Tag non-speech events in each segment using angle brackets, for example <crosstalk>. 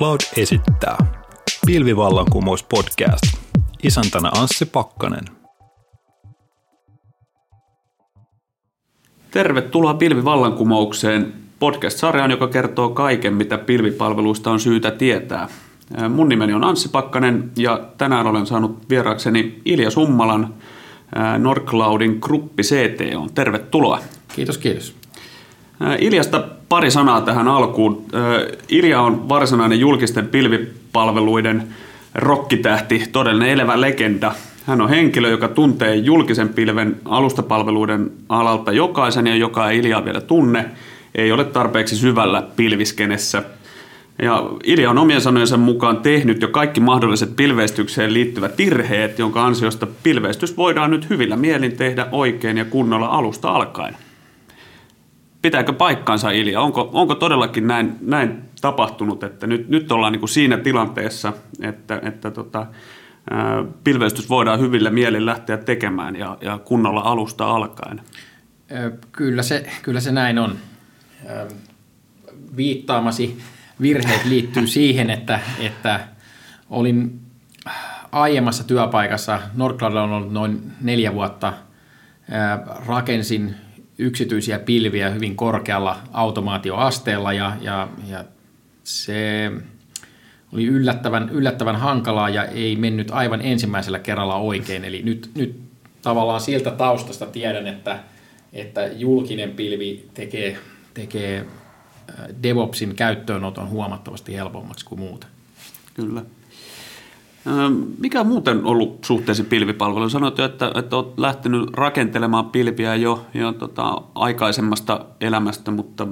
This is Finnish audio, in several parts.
Norcloud esittää Pilvivallankumous podcast. Isäntänä Anssi Pakkanen. Tervetuloa Pilvivallankumoukseen podcast-sarjaan, joka kertoo kaiken, mitä pilvipalveluista on syytä tietää. Mun nimeni on Anssi Pakkanen ja tänään olen saanut vieraakseni Ilja Summalan Norcloudin gruppi CT on. Tervetuloa. Kiitos, kiitos. Iljasta pari sanaa tähän alkuun. Ilja on varsinainen julkisten pilvipalveluiden rokkitähti, todellinen elävä legenda. Hän on henkilö, joka tuntee julkisen pilven alustapalveluiden alalta jokaisen ja joka ei Ilja vielä tunne, ei ole tarpeeksi syvällä pilviskenessä. Ja Ilja on omien sanojensa mukaan tehnyt jo kaikki mahdolliset pilveistykseen liittyvät tirheet, jonka ansiosta pilveistys voidaan nyt hyvillä mielin tehdä oikein ja kunnolla alusta alkaen. Pitääkö paikkaansa Ilja? Onko, onko todellakin näin, näin tapahtunut, että nyt, nyt ollaan niin kuin siinä tilanteessa, että, että tota, pilveistys voidaan hyvillä mielin lähteä tekemään ja, ja kunnolla alusta alkaen? Kyllä se, kyllä se näin on. Viittaamasi virheet liittyy <laughs> siihen, että, että olin aiemmassa työpaikassa, Nordcloudilla on ollut noin neljä vuotta, rakensin yksityisiä pilviä hyvin korkealla automaatioasteella ja, ja, ja se oli yllättävän, yllättävän hankalaa ja ei mennyt aivan ensimmäisellä kerralla oikein. Eli nyt, nyt tavallaan sieltä taustasta tiedän, että, että julkinen pilvi tekee, tekee DevOpsin käyttöönoton huomattavasti helpommaksi kuin muuten. Kyllä. Mikä on muuten ollut suhteesi pilvipalvelu? Sanoit jo, että, että olet lähtenyt rakentelemaan pilviä jo, jo tota, aikaisemmasta elämästä, mutta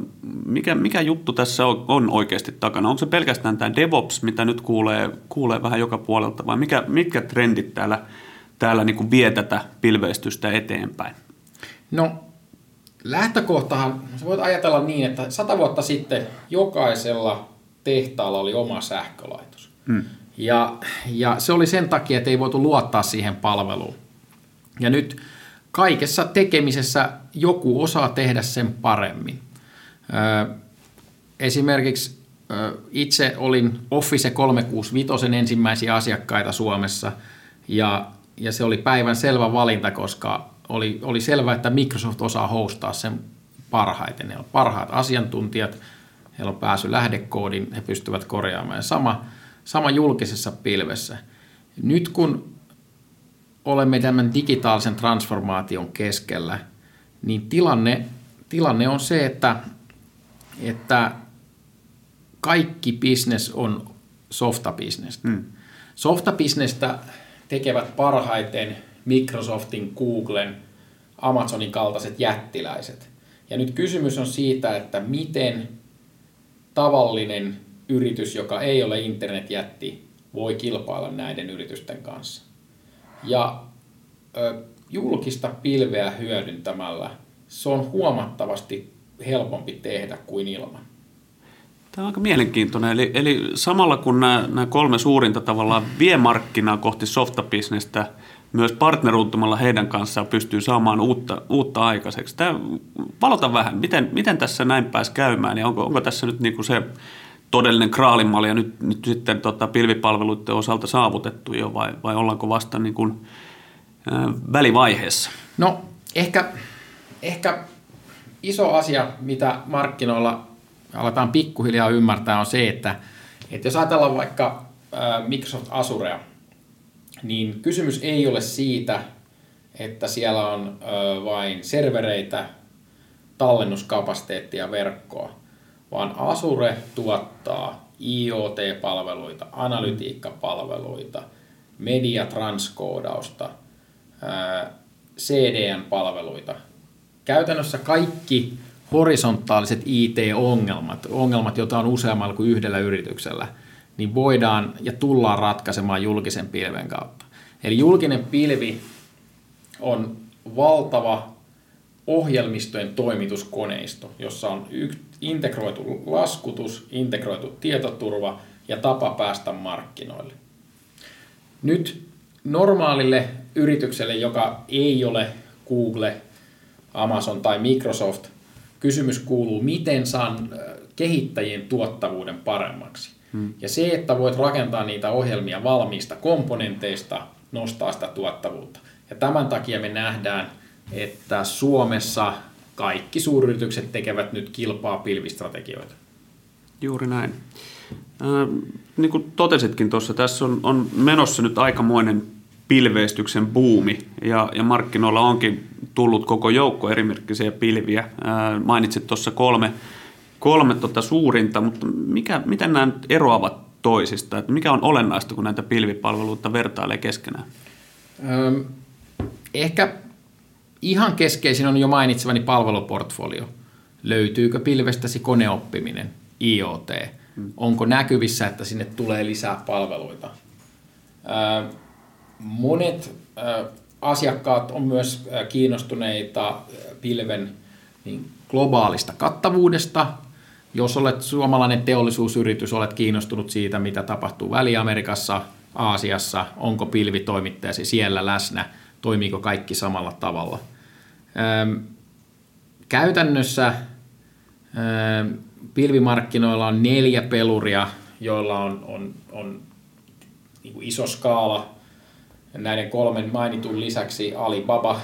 mikä, mikä juttu tässä on, on oikeasti takana? Onko se pelkästään tämä DevOps, mitä nyt kuulee, kuulee vähän joka puolelta, vai mikä, mitkä trendit täällä, täällä niin kuin vie tätä pilveistystä eteenpäin? No lähtökohtahan, sä voit ajatella niin, että sata vuotta sitten jokaisella tehtaalla oli oma sähkölaitos. Hmm. Ja, ja se oli sen takia, että ei voitu luottaa siihen palveluun. Ja nyt kaikessa tekemisessä joku osaa tehdä sen paremmin. Esimerkiksi itse olin Office 365 ensimmäisiä asiakkaita Suomessa ja, ja se oli päivän selvä valinta, koska oli, oli selvää, että Microsoft osaa hostaa sen parhaiten. Ne on parhaat asiantuntijat, heillä on pääsy lähdekoodin, he pystyvät korjaamaan. Ja sama, sama julkisessa pilvessä. Nyt kun olemme tämän digitaalisen transformaation keskellä, niin tilanne, tilanne on se, että, että kaikki business on softabisnestä. Hmm. Softabisnestä tekevät parhaiten Microsoftin, Googlen, Amazonin kaltaiset jättiläiset. Ja nyt kysymys on siitä, että miten tavallinen yritys, joka ei ole internetjätti, voi kilpailla näiden yritysten kanssa. Ja ö, julkista pilveä hyödyntämällä se on huomattavasti helpompi tehdä kuin ilman. Tämä on aika mielenkiintoinen. Eli, eli samalla kun nämä, nämä kolme suurinta tavallaan vie markkinaa kohti softabisnestä, myös partneruuttamalla heidän kanssaan pystyy saamaan uutta, uutta aikaiseksi. Tämä, valota vähän, miten, miten tässä näin pääsi käymään ja onko, onko tässä nyt niin kuin se todellinen kraalimalja nyt, nyt sitten tota, pilvipalveluiden osalta saavutettu jo vai, vai ollaanko vasta niin kuin, ää, välivaiheessa? No ehkä, ehkä iso asia, mitä markkinoilla aletaan pikkuhiljaa ymmärtää on se, että, että jos ajatellaan vaikka Microsoft Azurea, niin kysymys ei ole siitä, että siellä on vain servereitä, tallennuskapasiteettia verkkoa, vaan Azure tuottaa IoT-palveluita, analytiikkapalveluita, mediatranskoodausta, CDN-palveluita. Käytännössä kaikki horisontaaliset IT-ongelmat, ongelmat, joita on useammalla kuin yhdellä yrityksellä, niin voidaan ja tullaan ratkaisemaan julkisen pilven kautta. Eli julkinen pilvi on valtava ohjelmistojen toimituskoneisto, jossa on integroitu laskutus, integroitu tietoturva ja tapa päästä markkinoille. Nyt normaalille yritykselle, joka ei ole Google, Amazon tai Microsoft, kysymys kuuluu, miten saan kehittäjien tuottavuuden paremmaksi. Hmm. Ja se, että voit rakentaa niitä ohjelmia valmiista komponenteista, nostaa sitä tuottavuutta. Ja tämän takia me nähdään, että Suomessa kaikki suuryritykset tekevät nyt kilpaa pilvistrategioita. Juuri näin. Äh, niin kuin totesitkin tuossa, tässä on, on menossa nyt aikamoinen pilveistyksen buumi ja, ja markkinoilla onkin tullut koko joukko erimerkkisiä pilviä. Ää, mainitsit tuossa kolme, kolme tota suurinta, mutta mikä, miten nämä eroavat toisista? Että mikä on olennaista, kun näitä pilvipalveluita vertailee keskenään? Öm, ehkä ihan keskeisin on jo mainitsevani palveluportfolio. Löytyykö pilvestäsi koneoppiminen, IoT? Hmm. Onko näkyvissä, että sinne tulee lisää palveluita? Öö, monet asiakkaat on myös kiinnostuneita pilven niin globaalista kattavuudesta. Jos olet suomalainen teollisuusyritys, olet kiinnostunut siitä, mitä tapahtuu Väli-Amerikassa, Aasiassa, onko pilvitoimittajasi siellä läsnä, toimiiko kaikki samalla tavalla. Käytännössä pilvimarkkinoilla on neljä peluria, joilla on, on, on niin iso skaala näiden kolmen mainitun lisäksi Alibaba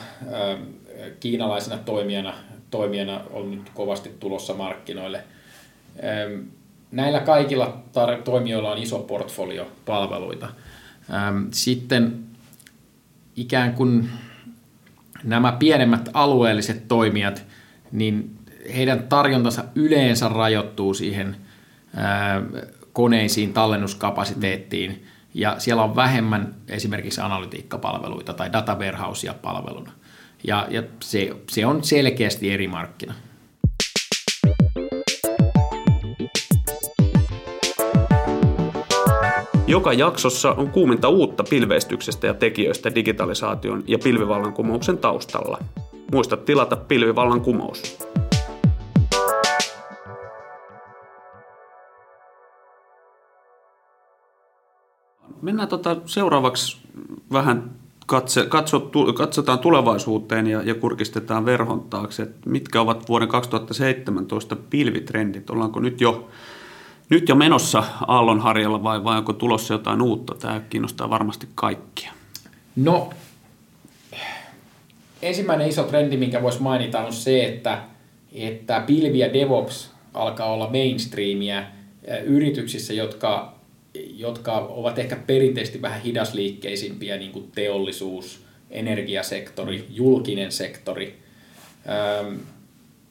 kiinalaisena toimijana, toimijana on nyt kovasti tulossa markkinoille. Näillä kaikilla tar- toimijoilla on iso portfolio palveluita. Sitten ikään kuin nämä pienemmät alueelliset toimijat, niin heidän tarjontansa yleensä rajoittuu siihen koneisiin, tallennuskapasiteettiin, ja siellä on vähemmän esimerkiksi analytiikkapalveluita tai data warehousea palveluna. Ja, ja se, se on selkeästi eri markkina. Joka jaksossa on kuuminta uutta pilveistyksestä ja tekijöistä digitalisaation ja pilvivallankumouksen taustalla. Muista tilata pilvivallankumous. Mennään tota seuraavaksi vähän katse, katso, katsotaan tulevaisuuteen ja, ja kurkistetaan verhon taakse, että mitkä ovat vuoden 2017 pilvitrendit. Ollaanko nyt jo, nyt jo menossa aallonharjalla vai, vai onko tulossa jotain uutta? Tämä kiinnostaa varmasti kaikkia. No, ensimmäinen iso trendi, minkä voisi mainita, on se, että, että pilvi ja DevOps alkaa olla mainstreamia yrityksissä, jotka jotka ovat ehkä perinteisesti vähän hidasliikkeisimpiä, niin kuin teollisuus, energiasektori, julkinen sektori.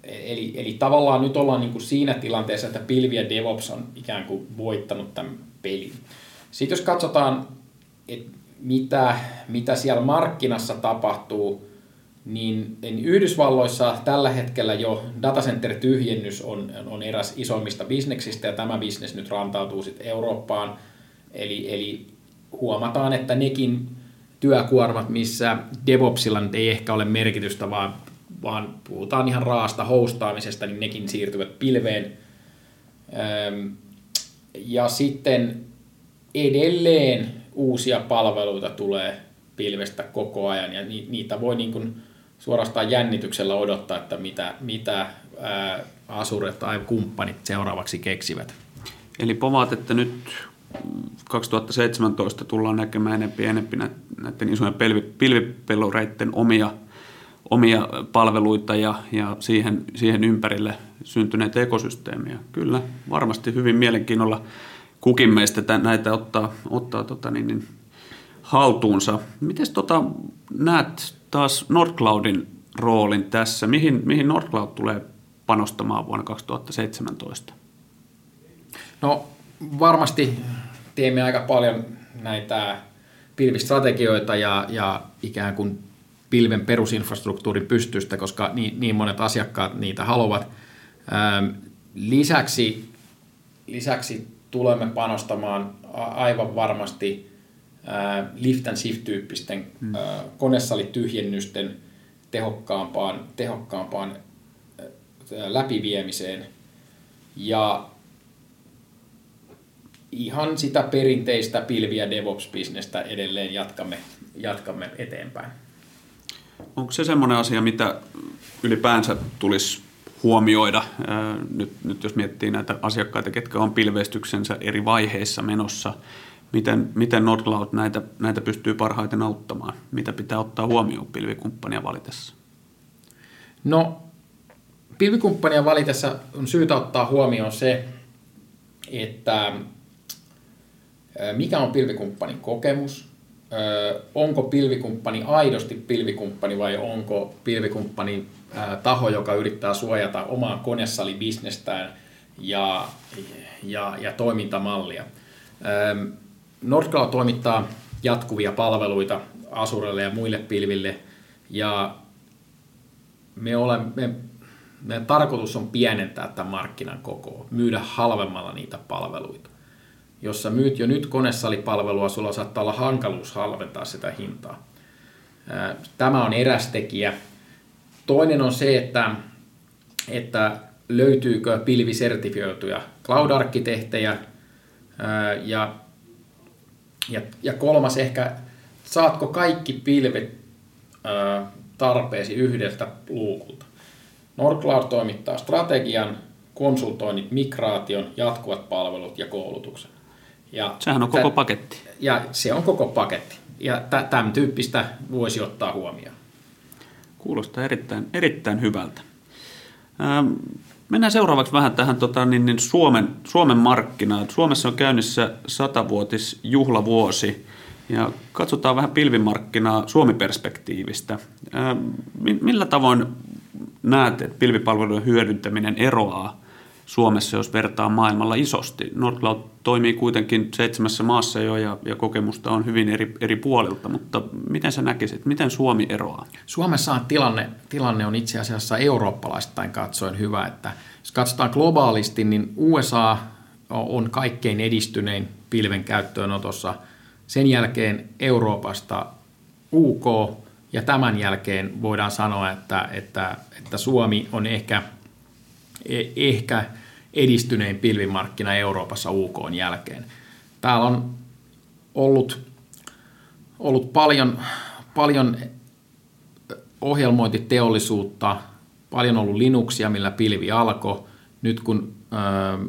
Eli, eli tavallaan nyt ollaan niin kuin siinä tilanteessa, että pilvi ja DevOps on ikään kuin voittanut tämän pelin. Sitten jos katsotaan, että mitä, mitä siellä markkinassa tapahtuu, niin, niin Yhdysvalloissa tällä hetkellä jo datacenter-tyhjennys on, on eräs isoimmista bisneksistä ja tämä bisnes nyt rantautuu sitten Eurooppaan. Eli, eli huomataan, että nekin työkuormat, missä DevOpsilla nyt ei ehkä ole merkitystä, vaan, vaan puhutaan ihan raasta hostaamisesta, niin nekin siirtyvät pilveen. Ja sitten edelleen uusia palveluita tulee pilvestä koko ajan ja niitä voi niin kuin suorastaan jännityksellä odottaa, että mitä, mitä ää, asuret tai kumppanit seuraavaksi keksivät. Eli povaat, että nyt 2017 tullaan näkemään enempi enempi näiden isojen pilvipelureiden omia, omia palveluita ja, ja siihen, siihen ympärille syntyneitä ekosysteemiä. Kyllä, varmasti hyvin mielenkiinnolla kukin meistä näitä ottaa, ottaa tota niin, niin, haltuunsa. Miten tota, näet taas Nordcloudin roolin tässä? Mihin, mihin Nordcloud tulee panostamaan vuonna 2017? No varmasti teemme aika paljon näitä pilvistrategioita ja, ja ikään kuin pilven perusinfrastruktuurin pystystä, koska niin, niin monet asiakkaat niitä haluavat. Lisäksi, lisäksi tulemme panostamaan aivan varmasti lift and shift-tyyppisten hmm. konesalityhjennysten tehokkaampaan, tehokkaampaan läpiviemiseen. Ja ihan sitä perinteistä pilviä DevOps-bisnestä edelleen jatkamme, jatkamme eteenpäin. Onko se semmoinen asia, mitä ylipäänsä tulisi huomioida. Nyt, nyt jos miettii näitä asiakkaita, ketkä on pilveistyksensä eri vaiheissa menossa, miten, miten Nordcloud näitä, näitä pystyy parhaiten auttamaan? Mitä pitää ottaa huomioon pilvikumppania valitessa? No, pilvikumppania valitessa on syytä ottaa huomioon se, että mikä on pilvikumppanin kokemus, onko pilvikumppani aidosti pilvikumppani vai onko pilvikumppani taho, joka yrittää suojata omaa konesalibisnestään ja, ja, ja toimintamallia. Nordcloud toimittaa jatkuvia palveluita Asurelle ja muille pilville ja me olemme, meidän tarkoitus on pienentää tämän markkinan kokoa, myydä halvemmalla niitä palveluita. Jos sä myyt jo nyt konesalipalvelua, sulla saattaa olla hankaluus halventaa sitä hintaa. Tämä on eräs tekijä. Toinen on se, että, että löytyykö pilvisertifioituja cloud-arkkitehtejä ja, ja, ja kolmas ehkä, saatko kaikki pilvet tarpeesi yhdeltä luukulta. Nordcloud toimittaa strategian, konsultoinnit, migraation, jatkuvat palvelut ja koulutuksen. Ja Sehän on koko t- paketti. Ja se on koko paketti. Ja t- tämän tyyppistä voisi ottaa huomioon. Kuulostaa erittäin, erittäin hyvältä. Ähm, mennään seuraavaksi vähän tähän tota, niin, niin Suomen, Suomen markkinaan. Suomessa on käynnissä satavuotisjuhlavuosi ja katsotaan vähän pilvimarkkinaa Suomi-perspektiivistä. Ähm, millä tavoin näet, että pilvipalvelujen hyödyntäminen eroaa Suomessa, jos vertaa maailmalla isosti. Nordcloud toimii kuitenkin seitsemässä maassa jo ja, ja kokemusta on hyvin eri, eri puolilta, mutta miten sä näkisit, miten Suomi eroaa? Suomessa tilanne, tilanne on itse asiassa eurooppalaistain katsoen hyvä, että jos katsotaan globaalisti, niin USA on kaikkein edistynein pilven käyttöönotossa. Sen jälkeen Euroopasta UK ja tämän jälkeen voidaan sanoa, että, että, että Suomi on ehkä – ehkä edistynein pilvimarkkina Euroopassa UK jälkeen. Täällä on ollut, ollut paljon, paljon ohjelmointiteollisuutta, paljon ollut Linuxia, millä pilvi alkoi. Nyt kun äh,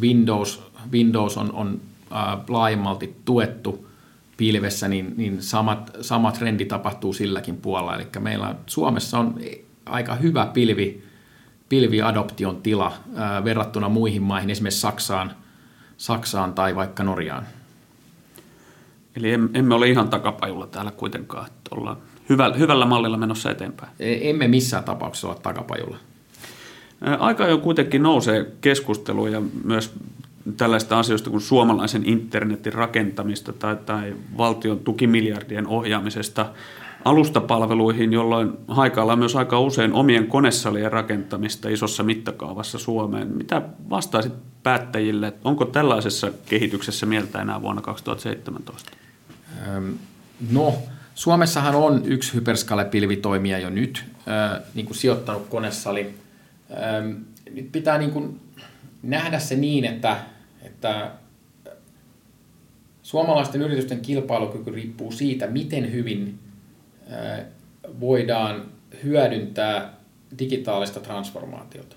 Windows, Windows on, on äh, laajemmalti tuettu pilvessä, niin, niin samat, sama trendi tapahtuu silläkin puolella. Eli meillä Suomessa on aika hyvä pilvi, pilviadoption tila ää, verrattuna muihin maihin, esimerkiksi Saksaan, Saksaan tai vaikka Norjaan. Eli emme ole ihan takapajulla täällä kuitenkaan, että ollaan hyvällä, hyvällä mallilla menossa eteenpäin. E, emme missään tapauksessa ole takapajulla. Aika jo kuitenkin nousee keskustelu ja myös tällaista asioista kuin suomalaisen internetin rakentamista tai, tai valtion tukimiljardien ohjaamisesta alustapalveluihin, jolloin haikaillaan myös aika usein omien konesalien rakentamista isossa mittakaavassa Suomeen. Mitä vastaisit päättäjille, onko tällaisessa kehityksessä mieltä enää vuonna 2017? No, Suomessahan on yksi hyperskale-pilvitoimija jo nyt, niin kuin sijoittanut konesali. Nyt pitää niin kuin nähdä se niin, että, että suomalaisten yritysten kilpailukyky riippuu siitä, miten hyvin voidaan hyödyntää digitaalista transformaatiota.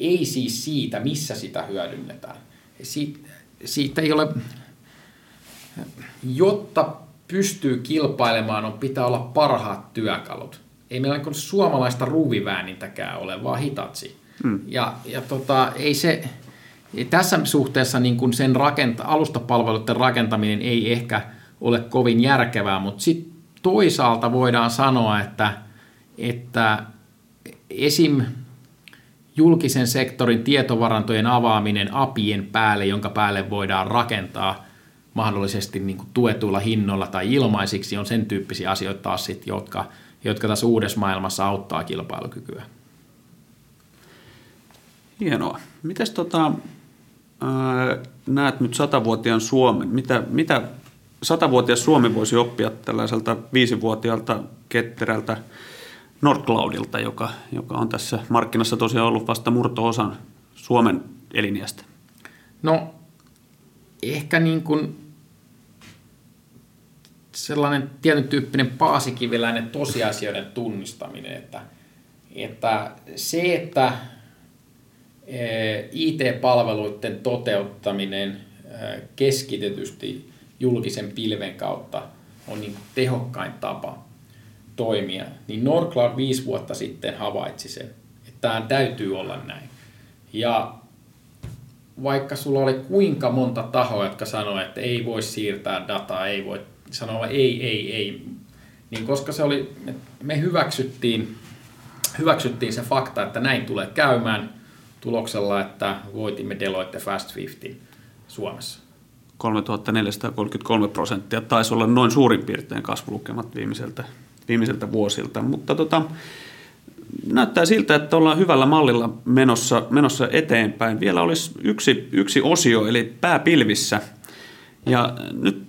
Ei siis siitä, missä sitä hyödynnetään. Siitä, siitä ei ole, jotta pystyy kilpailemaan, on pitää olla parhaat työkalut. Ei meillä niin suomalaista ruuviväänintäkään ole, vaan Hitachi. Hmm. Ja, ja tota, ei se, tässä suhteessa niin kuin sen rakenta, alustapalveluiden rakentaminen ei ehkä ole kovin järkevää, mutta sitten toisaalta voidaan sanoa, että, että esim. julkisen sektorin tietovarantojen avaaminen apien päälle, jonka päälle voidaan rakentaa mahdollisesti niin kuin tuetuilla hinnoilla tai ilmaisiksi, on sen tyyppisiä asioita taas sit, jotka, jotka tässä uudessa maailmassa auttaa kilpailukykyä. Hienoa. Mites tota, ää, näet nyt satavuotiaan Suomen? Mitä, mitä satavuotias Suomi voisi oppia tällaiselta viisivuotiaalta ketterältä Nordcloudilta, joka, joka on tässä markkinassa tosiaan ollut vasta murto-osan Suomen eliniästä? No ehkä niin kuin sellainen tietyn tyyppinen paasikiviläinen tosiasioiden tunnistaminen, että, että se, että IT-palveluiden toteuttaminen keskitetysti julkisen pilven kautta on niin tehokkain tapa toimia, niin Nordcloud viisi vuotta sitten havaitsi sen, että tämä täytyy olla näin. Ja vaikka sulla oli kuinka monta tahoa, jotka sanoivat, että ei voi siirtää dataa, ei voi sanoa ei, ei, ei, niin koska se oli, me hyväksyttiin, hyväksyttiin se fakta, että näin tulee käymään tuloksella, että voitimme Deloitte Fast 50 Suomessa. 3433 prosenttia taisi olla noin suurin piirtein kasvulukemat viimeiseltä, viimeiseltä vuosilta, mutta tota, näyttää siltä, että ollaan hyvällä mallilla menossa, menossa eteenpäin. Vielä olisi yksi, yksi osio, eli pääpilvissä. Ja nyt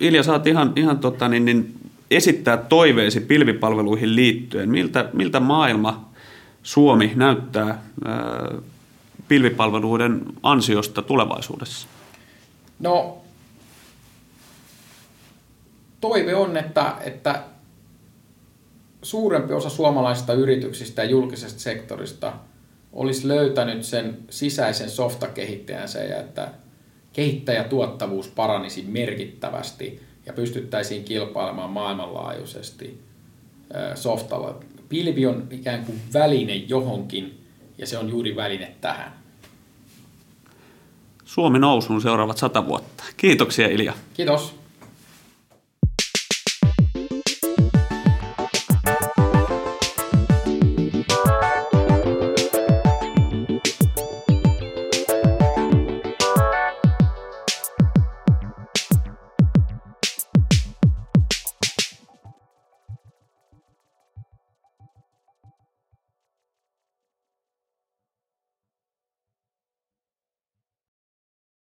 Ilja, saat ihan, ihan tota, niin, niin, esittää toiveesi pilvipalveluihin liittyen. Miltä, miltä maailma, Suomi näyttää ää, pilvipalveluiden ansiosta tulevaisuudessa? No, toive on, että, että suurempi osa suomalaisista yrityksistä ja julkisesta sektorista olisi löytänyt sen sisäisen softakehittäjänsä ja että kehittäjätuottavuus paranisi merkittävästi ja pystyttäisiin kilpailemaan maailmanlaajuisesti softalla. Pilvi on ikään kuin väline johonkin ja se on juuri väline tähän. Suomi nousuun seuraavat sata vuotta. Kiitoksia Ilja. Kiitos.